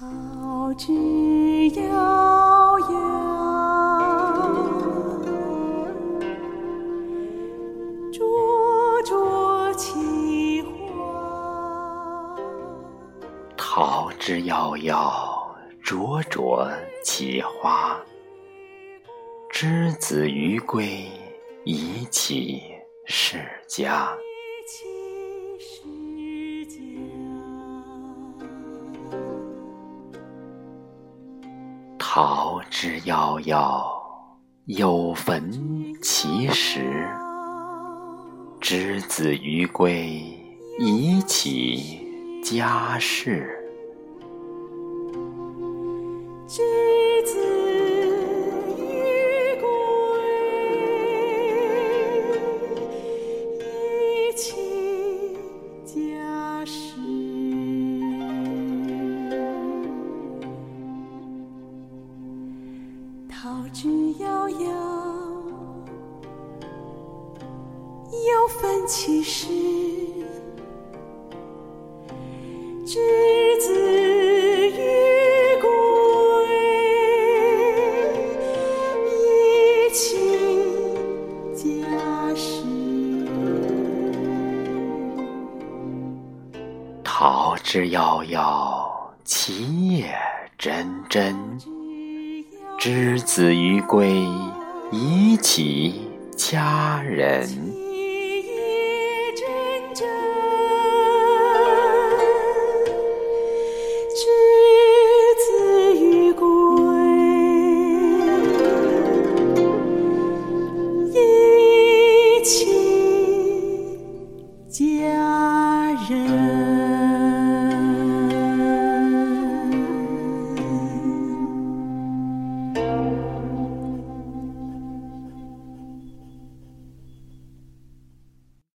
桃之夭夭，灼灼其花。桃之夭夭，灼灼其花。之子于归，宜其室家。桃之夭夭，有逢其实。之子于归，宜其家室。之子于归，宜其家室。桃之夭夭，有逢其实。之子于归，宜其家室。桃之夭夭，其叶蓁蓁。之子于归，宜其家人。之子于归，宜其家人。